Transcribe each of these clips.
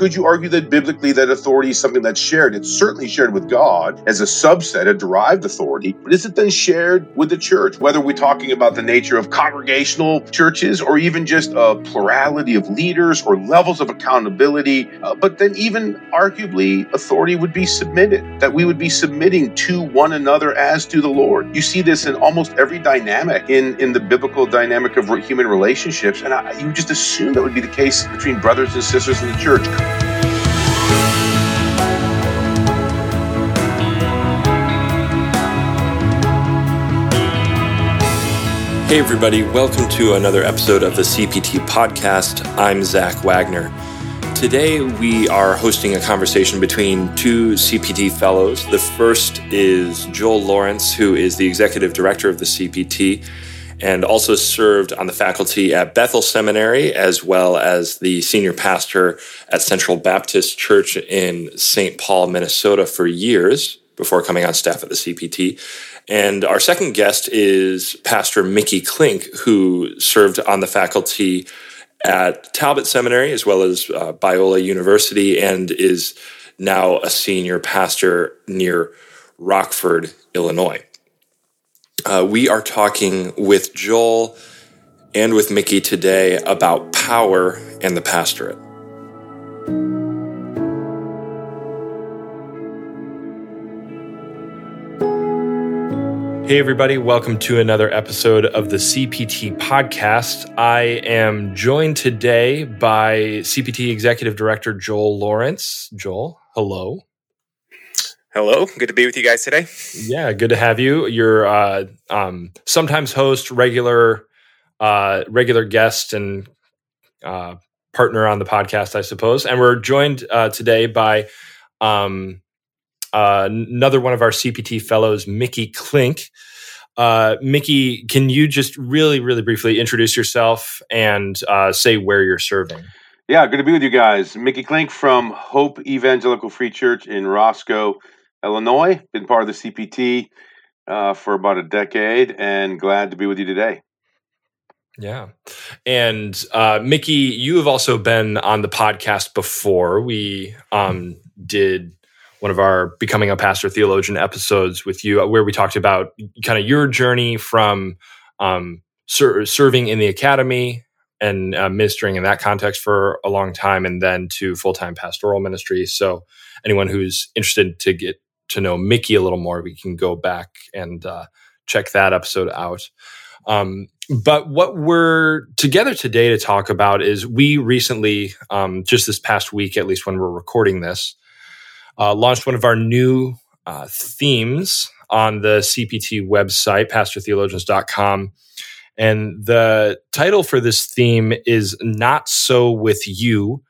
could you argue that biblically that authority is something that's shared? It's certainly shared with God as a subset, a derived authority, but is it then shared with the church? Whether we're talking about the nature of congregational churches or even just a plurality of leaders or levels of accountability, uh, but then even arguably authority would be submitted, that we would be submitting to one another as to the Lord. You see this in almost every dynamic in, in the biblical dynamic of human relationships, and I, you just assume that would be the case between brothers and sisters in the church. Hey, everybody, welcome to another episode of the CPT podcast. I'm Zach Wagner. Today, we are hosting a conversation between two CPT fellows. The first is Joel Lawrence, who is the executive director of the CPT and also served on the faculty at Bethel Seminary as well as the senior pastor at Central Baptist Church in St. Paul, Minnesota for years before coming on staff at the CPT. And our second guest is Pastor Mickey Klink, who served on the faculty at Talbot Seminary as well as uh, Biola University and is now a senior pastor near Rockford, Illinois. Uh, we are talking with Joel and with Mickey today about power and the pastorate. Hey, everybody, welcome to another episode of the CPT podcast. I am joined today by CPT Executive Director Joel Lawrence. Joel, hello. Hello, good to be with you guys today. Yeah, good to have you. You're uh, um, sometimes host, regular, uh, regular guest, and uh, partner on the podcast, I suppose. And we're joined uh, today by um, uh, another one of our CPT fellows, Mickey Klink. Uh, Mickey, can you just really, really briefly introduce yourself and uh, say where you're serving? Yeah, good to be with you guys. Mickey Klink from Hope Evangelical Free Church in Roscoe, Illinois. Been part of the CPT uh, for about a decade and glad to be with you today. Yeah. And uh, Mickey, you have also been on the podcast before. We um, did one of our becoming a pastor theologian episodes with you where we talked about kind of your journey from um, ser- serving in the academy and uh, ministering in that context for a long time and then to full-time pastoral ministry. So anyone who's interested to get to know mickey a little more we can go back and uh, check that episode out. Um, but what we're together today to talk about is we recently um, just this past week at least when we're recording this uh, launched one of our new uh, themes on the CPT website, pastortheologians.com. And the title for this theme is Not So With You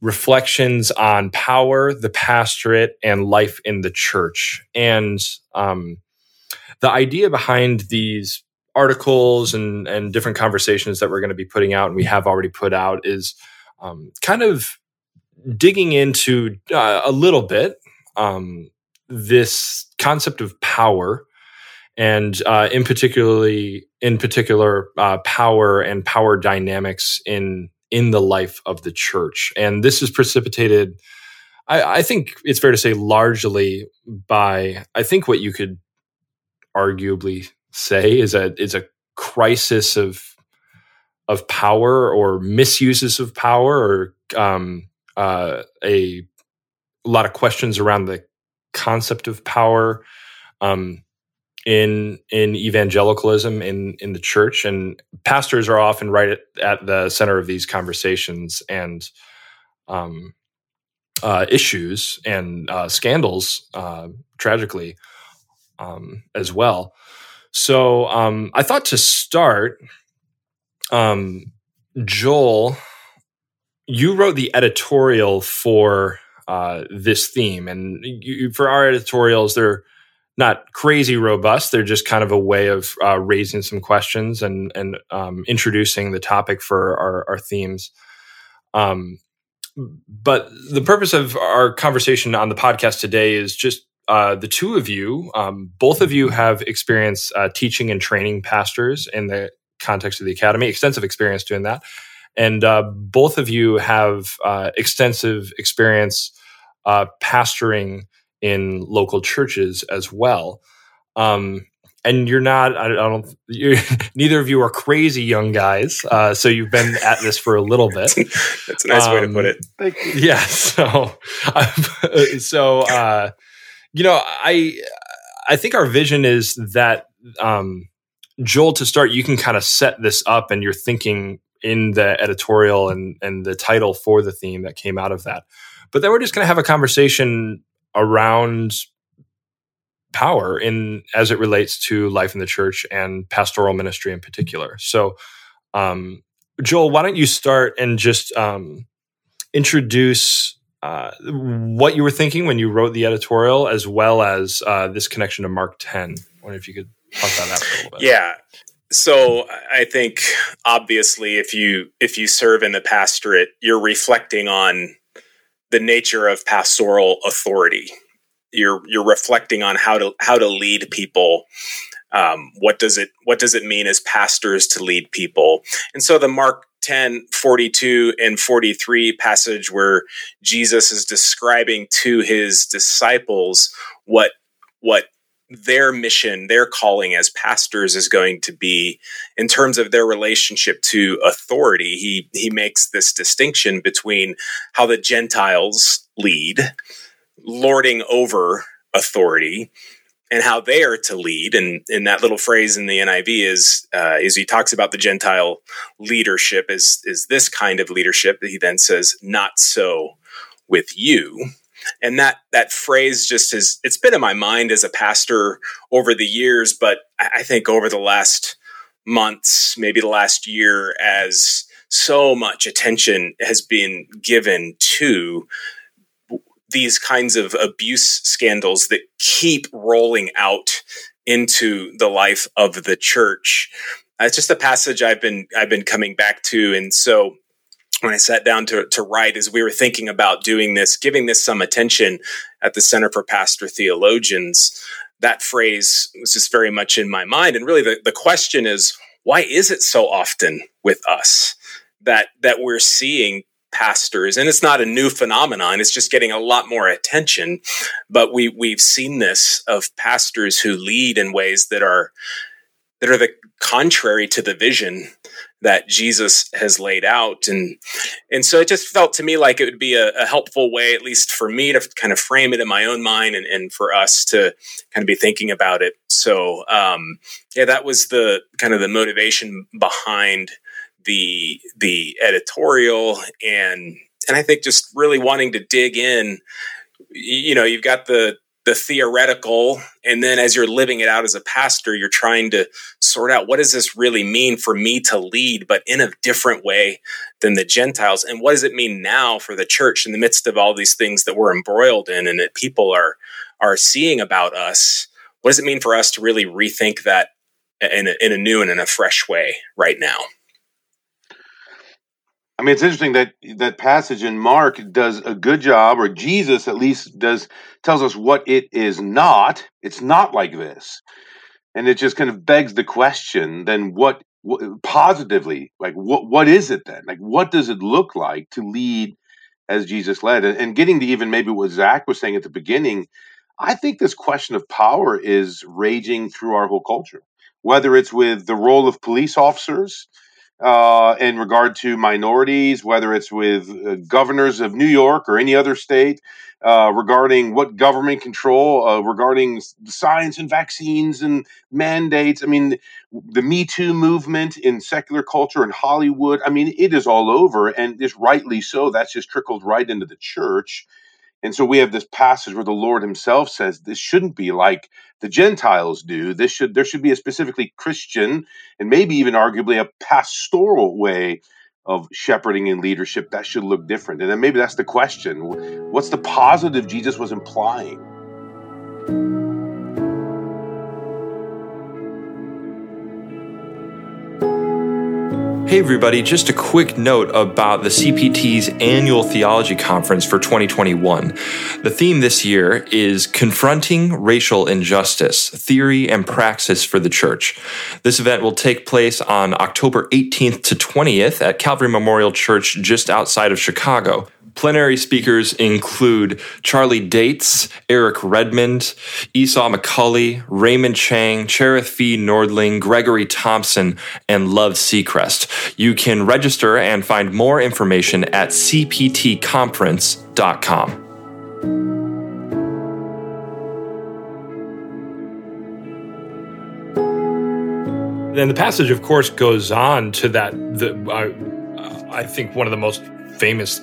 Reflections on Power, the Pastorate, and Life in the Church. And um, the idea behind these articles and, and different conversations that we're going to be putting out and we have already put out is um, kind of digging into uh, a little bit um, this concept of power and uh, in particularly in particular uh, power and power dynamics in in the life of the church. And this is precipitated I, I, think it's fair to say largely by i think what you could arguably say is a is a crisis of of power or misuses of power or um, uh, a, a lot of questions around the concept of power um, in in evangelicalism in in the church, and pastors are often right at, at the center of these conversations and um, uh, issues and uh, scandals, uh, tragically um, as well. So um, I thought to start, um, Joel you wrote the editorial for uh, this theme, and you, for our editorials, they're not crazy robust. They're just kind of a way of uh, raising some questions and and um, introducing the topic for our, our themes. Um, but the purpose of our conversation on the podcast today is just uh, the two of you. Um, both of you have experience uh, teaching and training pastors in the context of the academy, extensive experience doing that and uh, both of you have uh, extensive experience uh, pastoring in local churches as well. Um, and you're not, I don't, you're, neither of you are crazy young guys. Uh, so you've been at this for a little bit. That's a nice um, way to put it. Thank you. yeah. So, so, uh, you know, I, I think our vision is that, um, Joel, to start, you can kind of set this up and you're thinking in the editorial and, and the title for the theme that came out of that. But then we're just going to have a conversation around power in as it relates to life in the church and pastoral ministry in particular. So, um, Joel, why don't you start and just um, introduce uh, what you were thinking when you wrote the editorial, as well as uh, this connection to Mark 10. I wonder if you could talk about that for a little bit. Yeah. So I think obviously if you if you serve in the pastorate, you're reflecting on the nature of pastoral authority. You're you're reflecting on how to how to lead people. Um, what does it what does it mean as pastors to lead people? And so the Mark 10, 42 and 43 passage where Jesus is describing to his disciples what what their mission, their calling as pastors is going to be in terms of their relationship to authority. He he makes this distinction between how the Gentiles lead, lording over authority, and how they are to lead. And in that little phrase in the NIV is uh, is he talks about the Gentile leadership is is this kind of leadership. He then says, "Not so with you." And that that phrase just has it's been in my mind as a pastor over the years but i think over the last months maybe the last year as so much attention has been given to these kinds of abuse scandals that keep rolling out into the life of the church. It's just a passage i've been i've been coming back to. And so when I sat down to, to write as we were thinking about doing this, giving this some attention at the Center for Pastor Theologians, that phrase was just very much in my mind. And really the, the question is, why is it so often with us that that we're seeing pastors? And it's not a new phenomenon. It's just getting a lot more attention. But we we've seen this of pastors who lead in ways that are that are the contrary to the vision that Jesus has laid out. And, and so it just felt to me like it would be a, a, helpful way, at least for me to kind of frame it in my own mind and, and for us to kind of be thinking about it. So, um, yeah, that was the kind of the motivation behind the, the editorial and, and I think just really wanting to dig in, you know, you've got the, the theoretical and then as you're living it out as a pastor you're trying to sort out what does this really mean for me to lead but in a different way than the gentiles? And what does it mean now for the church in the midst of all these things that we're embroiled in and that people are are seeing about us? What does it mean for us to really rethink that in a, in a new and in a fresh way right now I mean, it's interesting that that passage in Mark does a good job, or Jesus at least does tells us what it is not. It's not like this, and it just kind of begs the question: then what, what positively, like what what is it then? Like what does it look like to lead as Jesus led? And, and getting to even maybe what Zach was saying at the beginning, I think this question of power is raging through our whole culture, whether it's with the role of police officers uh, in regard to minorities, whether it's with uh, governors of New York or any other state, uh, regarding what government control, uh, regarding science and vaccines and mandates. I mean, the Me Too movement in secular culture and Hollywood. I mean, it is all over, and is rightly so. That's just trickled right into the church. And so we have this passage where the Lord himself says this shouldn't be like the Gentiles do. This should there should be a specifically Christian and maybe even arguably a pastoral way of shepherding and leadership that should look different. And then maybe that's the question. What's the positive Jesus was implying? Hey, everybody, just a quick note about the CPT's annual theology conference for 2021. The theme this year is Confronting Racial Injustice Theory and Praxis for the Church. This event will take place on October 18th to 20th at Calvary Memorial Church just outside of Chicago. Plenary speakers include Charlie Dates, Eric Redmond, Esau McCaulley, Raymond Chang, Cherith Fee Nordling, Gregory Thompson, and Love Sechrest. You can register and find more information at cptconference.com. Then the passage, of course, goes on to that. The, uh, I think one of the most famous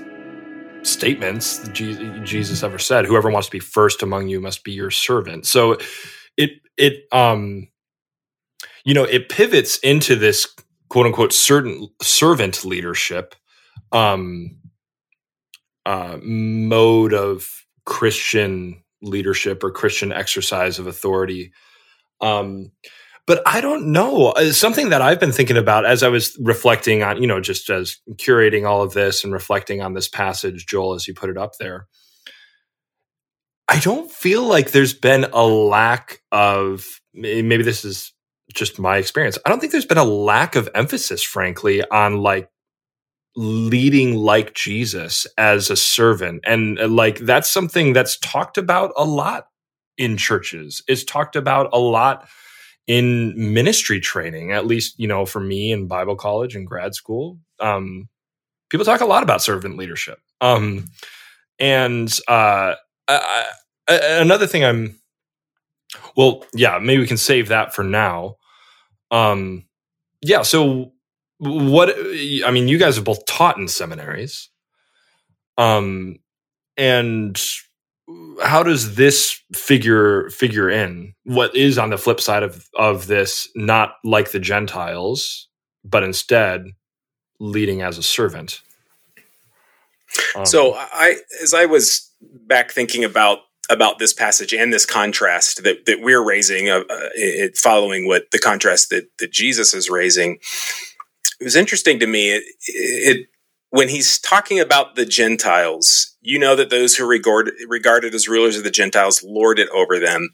statements Jesus ever said. Whoever wants to be first among you must be your servant. So it it um you know it pivots into this quote unquote certain servant leadership um uh mode of Christian leadership or Christian exercise of authority. Um but I don't know. Uh, something that I've been thinking about as I was reflecting on, you know, just as curating all of this and reflecting on this passage, Joel, as you put it up there. I don't feel like there's been a lack of, maybe this is just my experience. I don't think there's been a lack of emphasis, frankly, on like leading like Jesus as a servant. And uh, like that's something that's talked about a lot in churches, is talked about a lot in ministry training, at least, you know, for me in Bible college and grad school, um, people talk a lot about servant leadership. Um, and uh, I, I, another thing I'm, well, yeah, maybe we can save that for now. Um, yeah, so what, I mean, you guys have both taught in seminaries. Um, and how does this figure figure in? What is on the flip side of of this not like the gentiles but instead leading as a servant? Um, so i as i was back thinking about about this passage and this contrast that, that we're raising uh, uh, it, following what the contrast that, that jesus is raising it was interesting to me. It, it when he's talking about the Gentiles, you know that those who regard, regarded as rulers of the Gentiles lord it over them,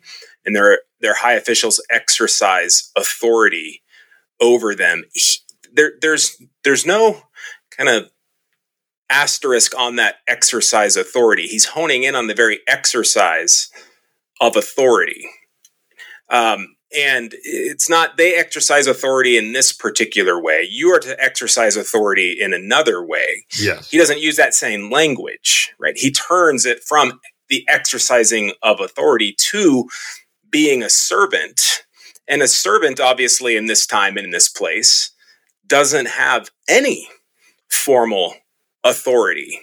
and their their high officials exercise authority over them. He, there, there's there's no kind of asterisk on that exercise authority. He's honing in on the very exercise of authority. Um, and it's not they exercise authority in this particular way. You are to exercise authority in another way. Yes. He doesn't use that same language right? He turns it from the exercising of authority to being a servant. And a servant obviously in this time and in this place doesn't have any formal authority.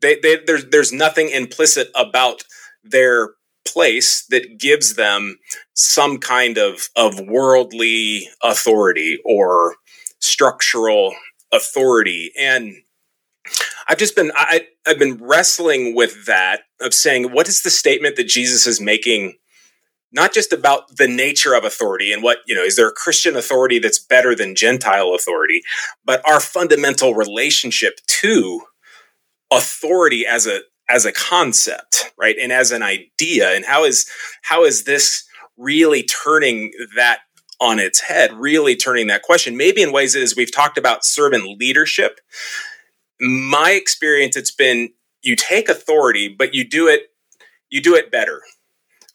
They, they, there's, there's nothing implicit about their place that gives them some kind of, of worldly authority or structural authority. And I've just been I, I've been wrestling with that of saying what is the statement that Jesus is making not just about the nature of authority and what, you know, is there a Christian authority that's better than Gentile authority, but our fundamental relationship to authority as a as a concept, right? And as an idea. And how is how is this really turning that on its head, really turning that question? Maybe in ways as we've talked about servant leadership. My experience, it's been you take authority, but you do it you do it better.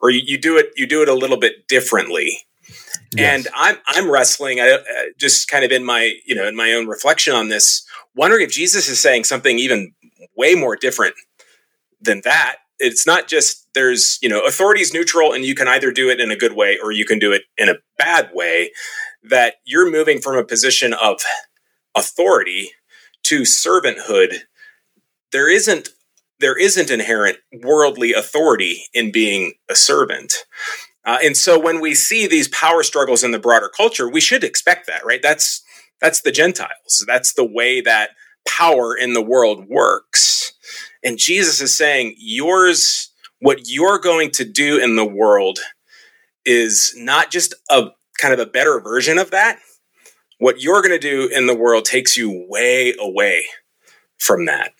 Or you, you do it you do it a little bit differently. Yes. And I'm I'm wrestling uh, just kind of in my you know in my own reflection on this, wondering if Jesus is saying something even way more different than that. It's not just there's, you know, authority is neutral and you can either do it in a good way or you can do it in a bad way. That you're moving from a position of authority to servanthood. There isn't there isn't inherent worldly authority in being a servant. Uh, and so when we see these power struggles in the broader culture, we should expect that, right? That's that's the Gentiles. That's the way that power in the world works. And Jesus is saying, yours, what you're going to do in the world is not just a kind of a better version of that. what you're going to do in the world takes you way away from that.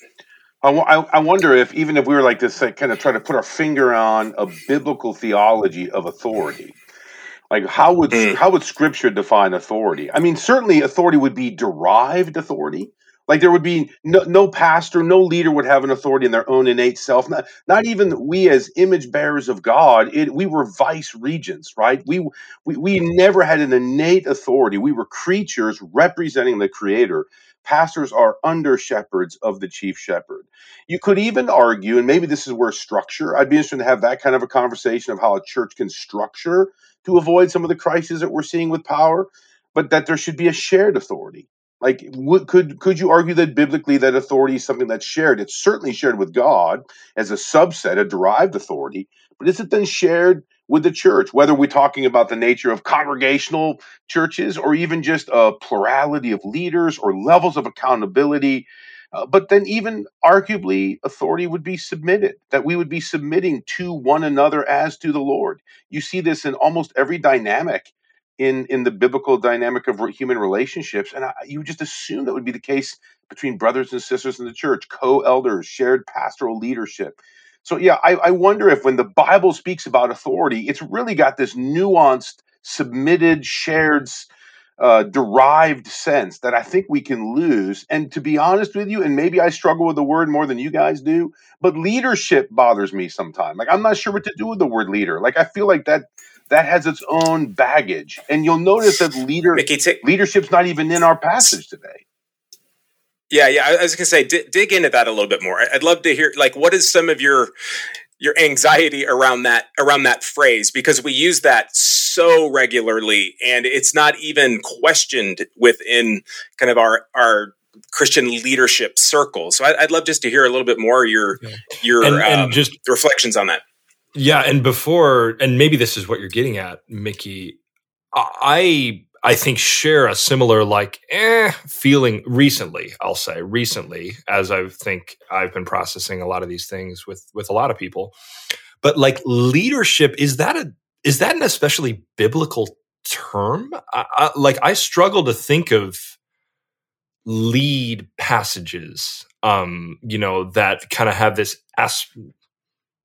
I, I wonder if even if we were like this, like, kind of try to put our finger on a biblical theology of authority, like how would mm. how would Scripture define authority? I mean, certainly authority would be derived authority. Like there would be no, no pastor, no leader would have an authority in their own innate self. Not, not even we as image bearers of God. It, we were vice regents, right? We, we we never had an innate authority. We were creatures representing the Creator. Pastors are under shepherds of the chief shepherd. You could even argue, and maybe this is where structure. I'd be interested to have that kind of a conversation of how a church can structure to avoid some of the crises that we're seeing with power, but that there should be a shared authority like, would, could could you argue that biblically that authority is something that's shared? It's certainly shared with God as a subset, a derived authority, but is it then shared with the church? Whether we're talking about the nature of congregational churches or even just a plurality of leaders or levels of accountability, uh, but then even arguably authority would be submitted that we would be submitting to one another as to the lord you see this in almost every dynamic in in the biblical dynamic of human relationships and I, you just assume that would be the case between brothers and sisters in the church co-elders shared pastoral leadership so yeah I, I wonder if when the bible speaks about authority it's really got this nuanced submitted shared uh, derived sense that I think we can lose. And to be honest with you, and maybe I struggle with the word more than you guys do, but leadership bothers me sometimes. Like I'm not sure what to do with the word leader. Like I feel like that that has its own baggage. And you'll notice that leader Mickey, t- leadership's not even in our passage today. Yeah, yeah. I was going to say, d- dig into that a little bit more. I'd love to hear, like, what is some of your your anxiety around that around that phrase because we use that so regularly, and it's not even questioned within kind of our our Christian leadership circles. So I'd, love just to hear a little bit more your yeah. your and, and um, just reflections on that. Yeah, and before, and maybe this is what you're getting at, Mickey. I I think share a similar like eh feeling recently. I'll say recently, as I think I've been processing a lot of these things with with a lot of people. But like leadership, is that a is that an especially biblical term? I, I, like I struggle to think of lead passages um you know that kind of have this as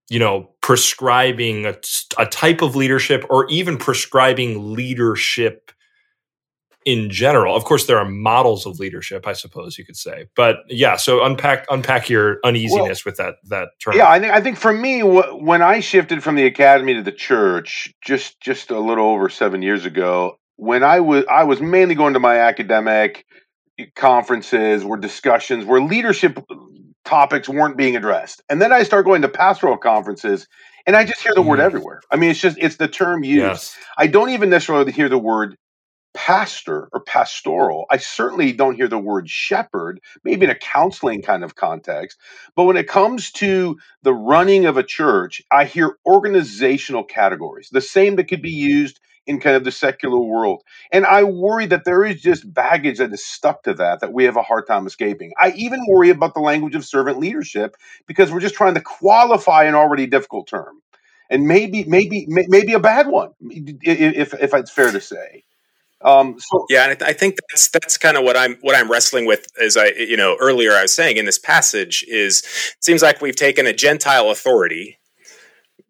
you know, prescribing a, a type of leadership or even prescribing leadership in general. Of course, there are models of leadership, I suppose you could say. But yeah, so unpack unpack your uneasiness well, with that that term. Yeah, I think I think for me, wh- when I shifted from the academy to the church, just just a little over seven years ago, when I was I was mainly going to my academic conferences, where discussions, where leadership topics weren't being addressed. And then I start going to pastoral conferences and I just hear the word mm. everywhere. I mean, it's just, it's the term used. Yes. I don't even necessarily hear the word pastor or pastoral. I certainly don't hear the word shepherd, maybe in a counseling kind of context. But when it comes to the running of a church, I hear organizational categories, the same that could be used in kind of the secular world. And I worry that there is just baggage that is stuck to that that we have a hard time escaping. I even worry about the language of servant leadership because we're just trying to qualify an already difficult term. And maybe, maybe, maybe a bad one, if if it's fair to say. Um, so yeah, and I, th- I, think that's that's kind of what I'm what I'm wrestling with. As I you know earlier I was saying in this passage is it seems like we've taken a Gentile authority,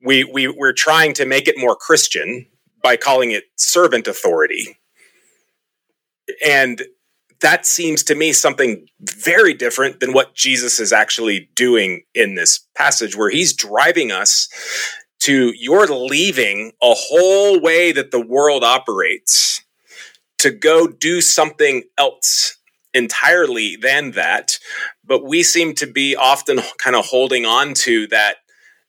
we we we're trying to make it more Christian, by calling it servant authority. And that seems to me something very different than what Jesus is actually doing in this passage, where he's driving us to you're leaving a whole way that the world operates to go do something else entirely than that. But we seem to be often kind of holding on to that,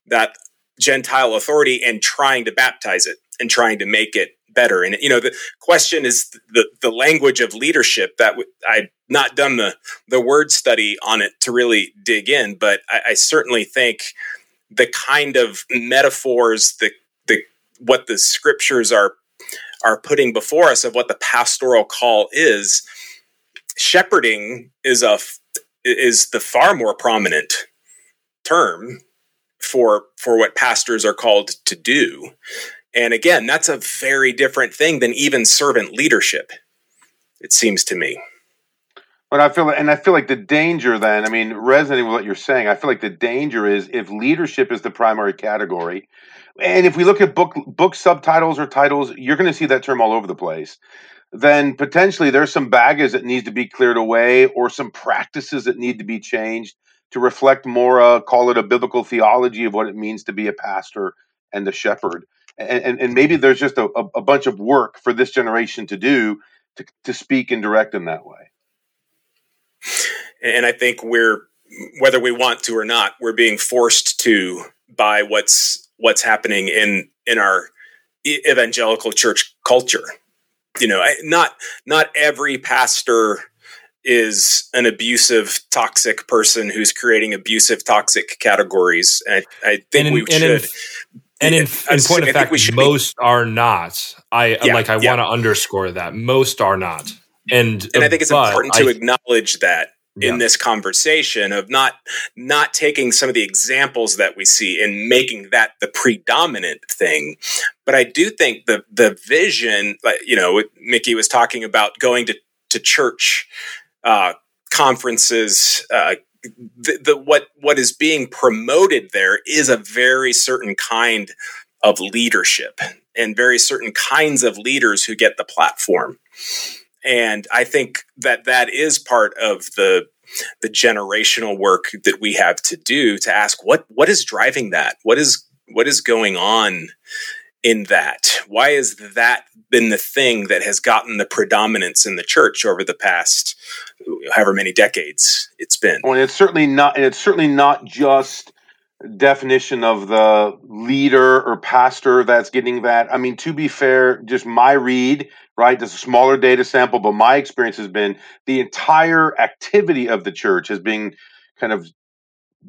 that Gentile authority and trying to baptize it and trying to make it better. And you know, the question is the the language of leadership. That w- I've not done the the word study on it to really dig in, but I, I certainly think the kind of metaphors, the the what the scriptures are are putting before us of what the pastoral call is. Shepherding is a is the far more prominent term for for what pastors are called to do and again, that's a very different thing than even servant leadership. It seems to me. But I feel, and I feel like the danger. Then, I mean, resonating with what you're saying, I feel like the danger is if leadership is the primary category, and if we look at book book subtitles or titles, you're going to see that term all over the place. Then potentially there's some baggage that needs to be cleared away, or some practices that need to be changed to reflect more, uh, call it a biblical theology of what it means to be a pastor and a shepherd. And, and, and maybe there's just a, a bunch of work for this generation to do to, to speak and direct in that way. And I think we're, whether we want to or not, we're being forced to by what's what's happening in in our evangelical church culture. You know, not not every pastor is an abusive, toxic person who's creating abusive, toxic categories. And I, I think in, we should. In, and in, in point of fact, most be, are not. I yeah, like. I yeah. want to underscore that most are not. And and I think it's important to I, acknowledge that yeah. in this conversation of not not taking some of the examples that we see and making that the predominant thing but i do think the the vision like you know mickey was talking about going to to church uh, conferences uh, the, the what what is being promoted there is a very certain kind of leadership and very certain kinds of leaders who get the platform. And I think that that is part of the the generational work that we have to do to ask what what is driving that? What is what is going on in that why has that been the thing that has gotten the predominance in the church over the past however many decades it's been well it's certainly not and it's certainly not just definition of the leader or pastor that's getting that. I mean, to be fair, just my read, right? This is a smaller data sample, but my experience has been the entire activity of the church has been kind of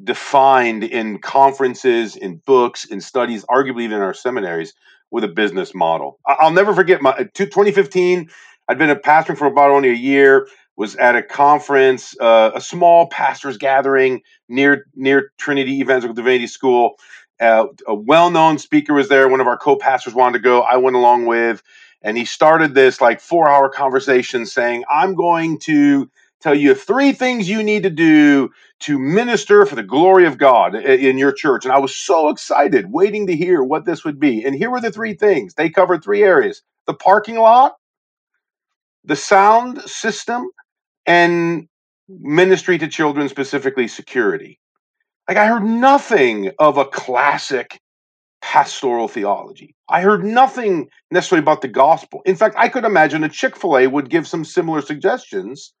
defined in conferences, in books, in studies, arguably even in our seminaries with a business model. I'll never forget my 2015. I'd been a pastor for about only a year was at a conference, uh, a small pastors gathering near near Trinity Evangelical Divinity School. Uh, a well-known speaker was there. One of our co-pastors wanted to go. I went along with, and he started this like four-hour conversation saying, "I'm going to tell you three things you need to do to minister for the glory of God in your church." And I was so excited, waiting to hear what this would be. And here were the three things. They covered three areas: the parking lot, the sound system, and ministry to children, specifically security. Like, I heard nothing of a classic pastoral theology. I heard nothing necessarily about the gospel. In fact, I could imagine a Chick fil A would give some similar suggestions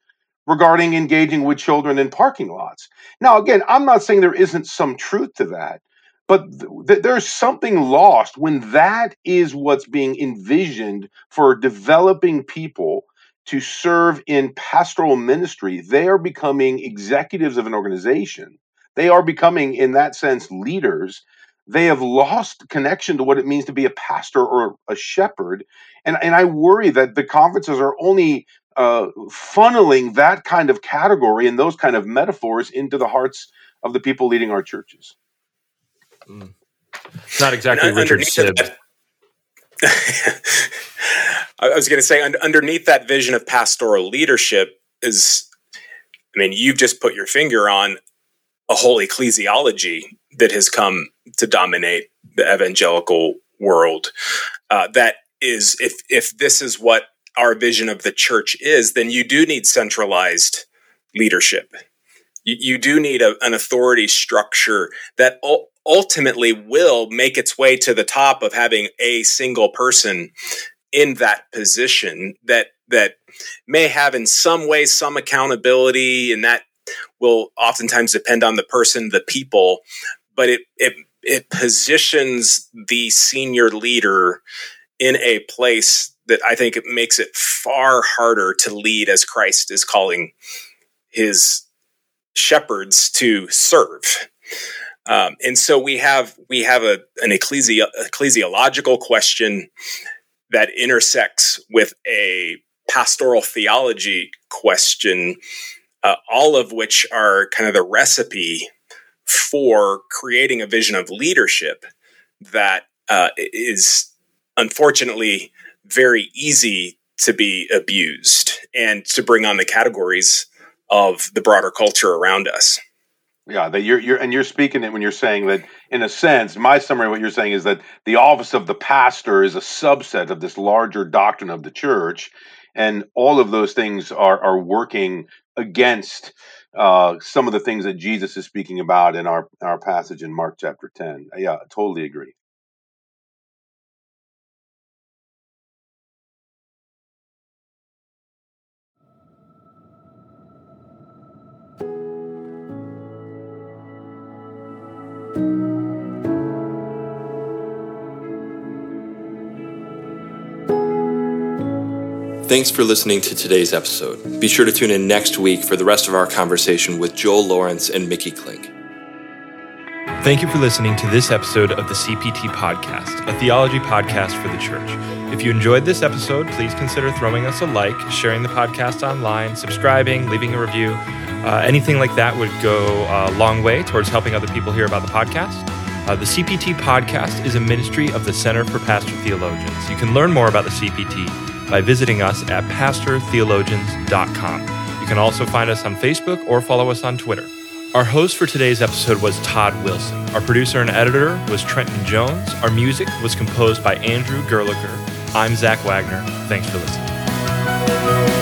regarding engaging with children in parking lots. Now, again, I'm not saying there isn't some truth to that, but th- there's something lost when that is what's being envisioned for developing people to serve in pastoral ministry, they are becoming executives of an organization. They are becoming, in that sense, leaders. They have lost connection to what it means to be a pastor or a shepherd. And, and I worry that the conferences are only uh, funneling that kind of category and those kind of metaphors into the hearts of the people leading our churches. Mm. Not exactly Richard Sibbes. I was going to say, underneath that vision of pastoral leadership is, I mean, you've just put your finger on a whole ecclesiology that has come to dominate the evangelical world. Uh, that is, if if this is what our vision of the church is, then you do need centralized leadership. You, you do need a, an authority structure that ultimately will make its way to the top of having a single person in that position that that may have in some way some accountability and that will oftentimes depend on the person the people but it it it positions the senior leader in a place that I think it makes it far harder to lead as Christ is calling his shepherds to serve. Um, and so we have we have a, an ecclesi- ecclesiological question that intersects with a pastoral theology question, uh, all of which are kind of the recipe for creating a vision of leadership that uh, is unfortunately very easy to be abused and to bring on the categories of the broader culture around us. Yeah, that you're you're and you're speaking it when you're saying that in a sense, my summary of what you're saying is that the office of the pastor is a subset of this larger doctrine of the church, and all of those things are are working against uh, some of the things that Jesus is speaking about in our our passage in Mark chapter ten. Yeah, I totally agree. Thanks for listening to today's episode. Be sure to tune in next week for the rest of our conversation with Joel Lawrence and Mickey Klink. Thank you for listening to this episode of the CPT Podcast, a theology podcast for the church. If you enjoyed this episode, please consider throwing us a like, sharing the podcast online, subscribing, leaving a review. Uh, anything like that would go a long way towards helping other people hear about the podcast. Uh, the CPT Podcast is a ministry of the Center for Pastor Theologians. You can learn more about the CPT by visiting us at pastortheologians.com. You can also find us on Facebook or follow us on Twitter. Our host for today's episode was Todd Wilson. Our producer and editor was Trenton Jones. Our music was composed by Andrew Gerlicher. I'm Zach Wagner. Thanks for listening.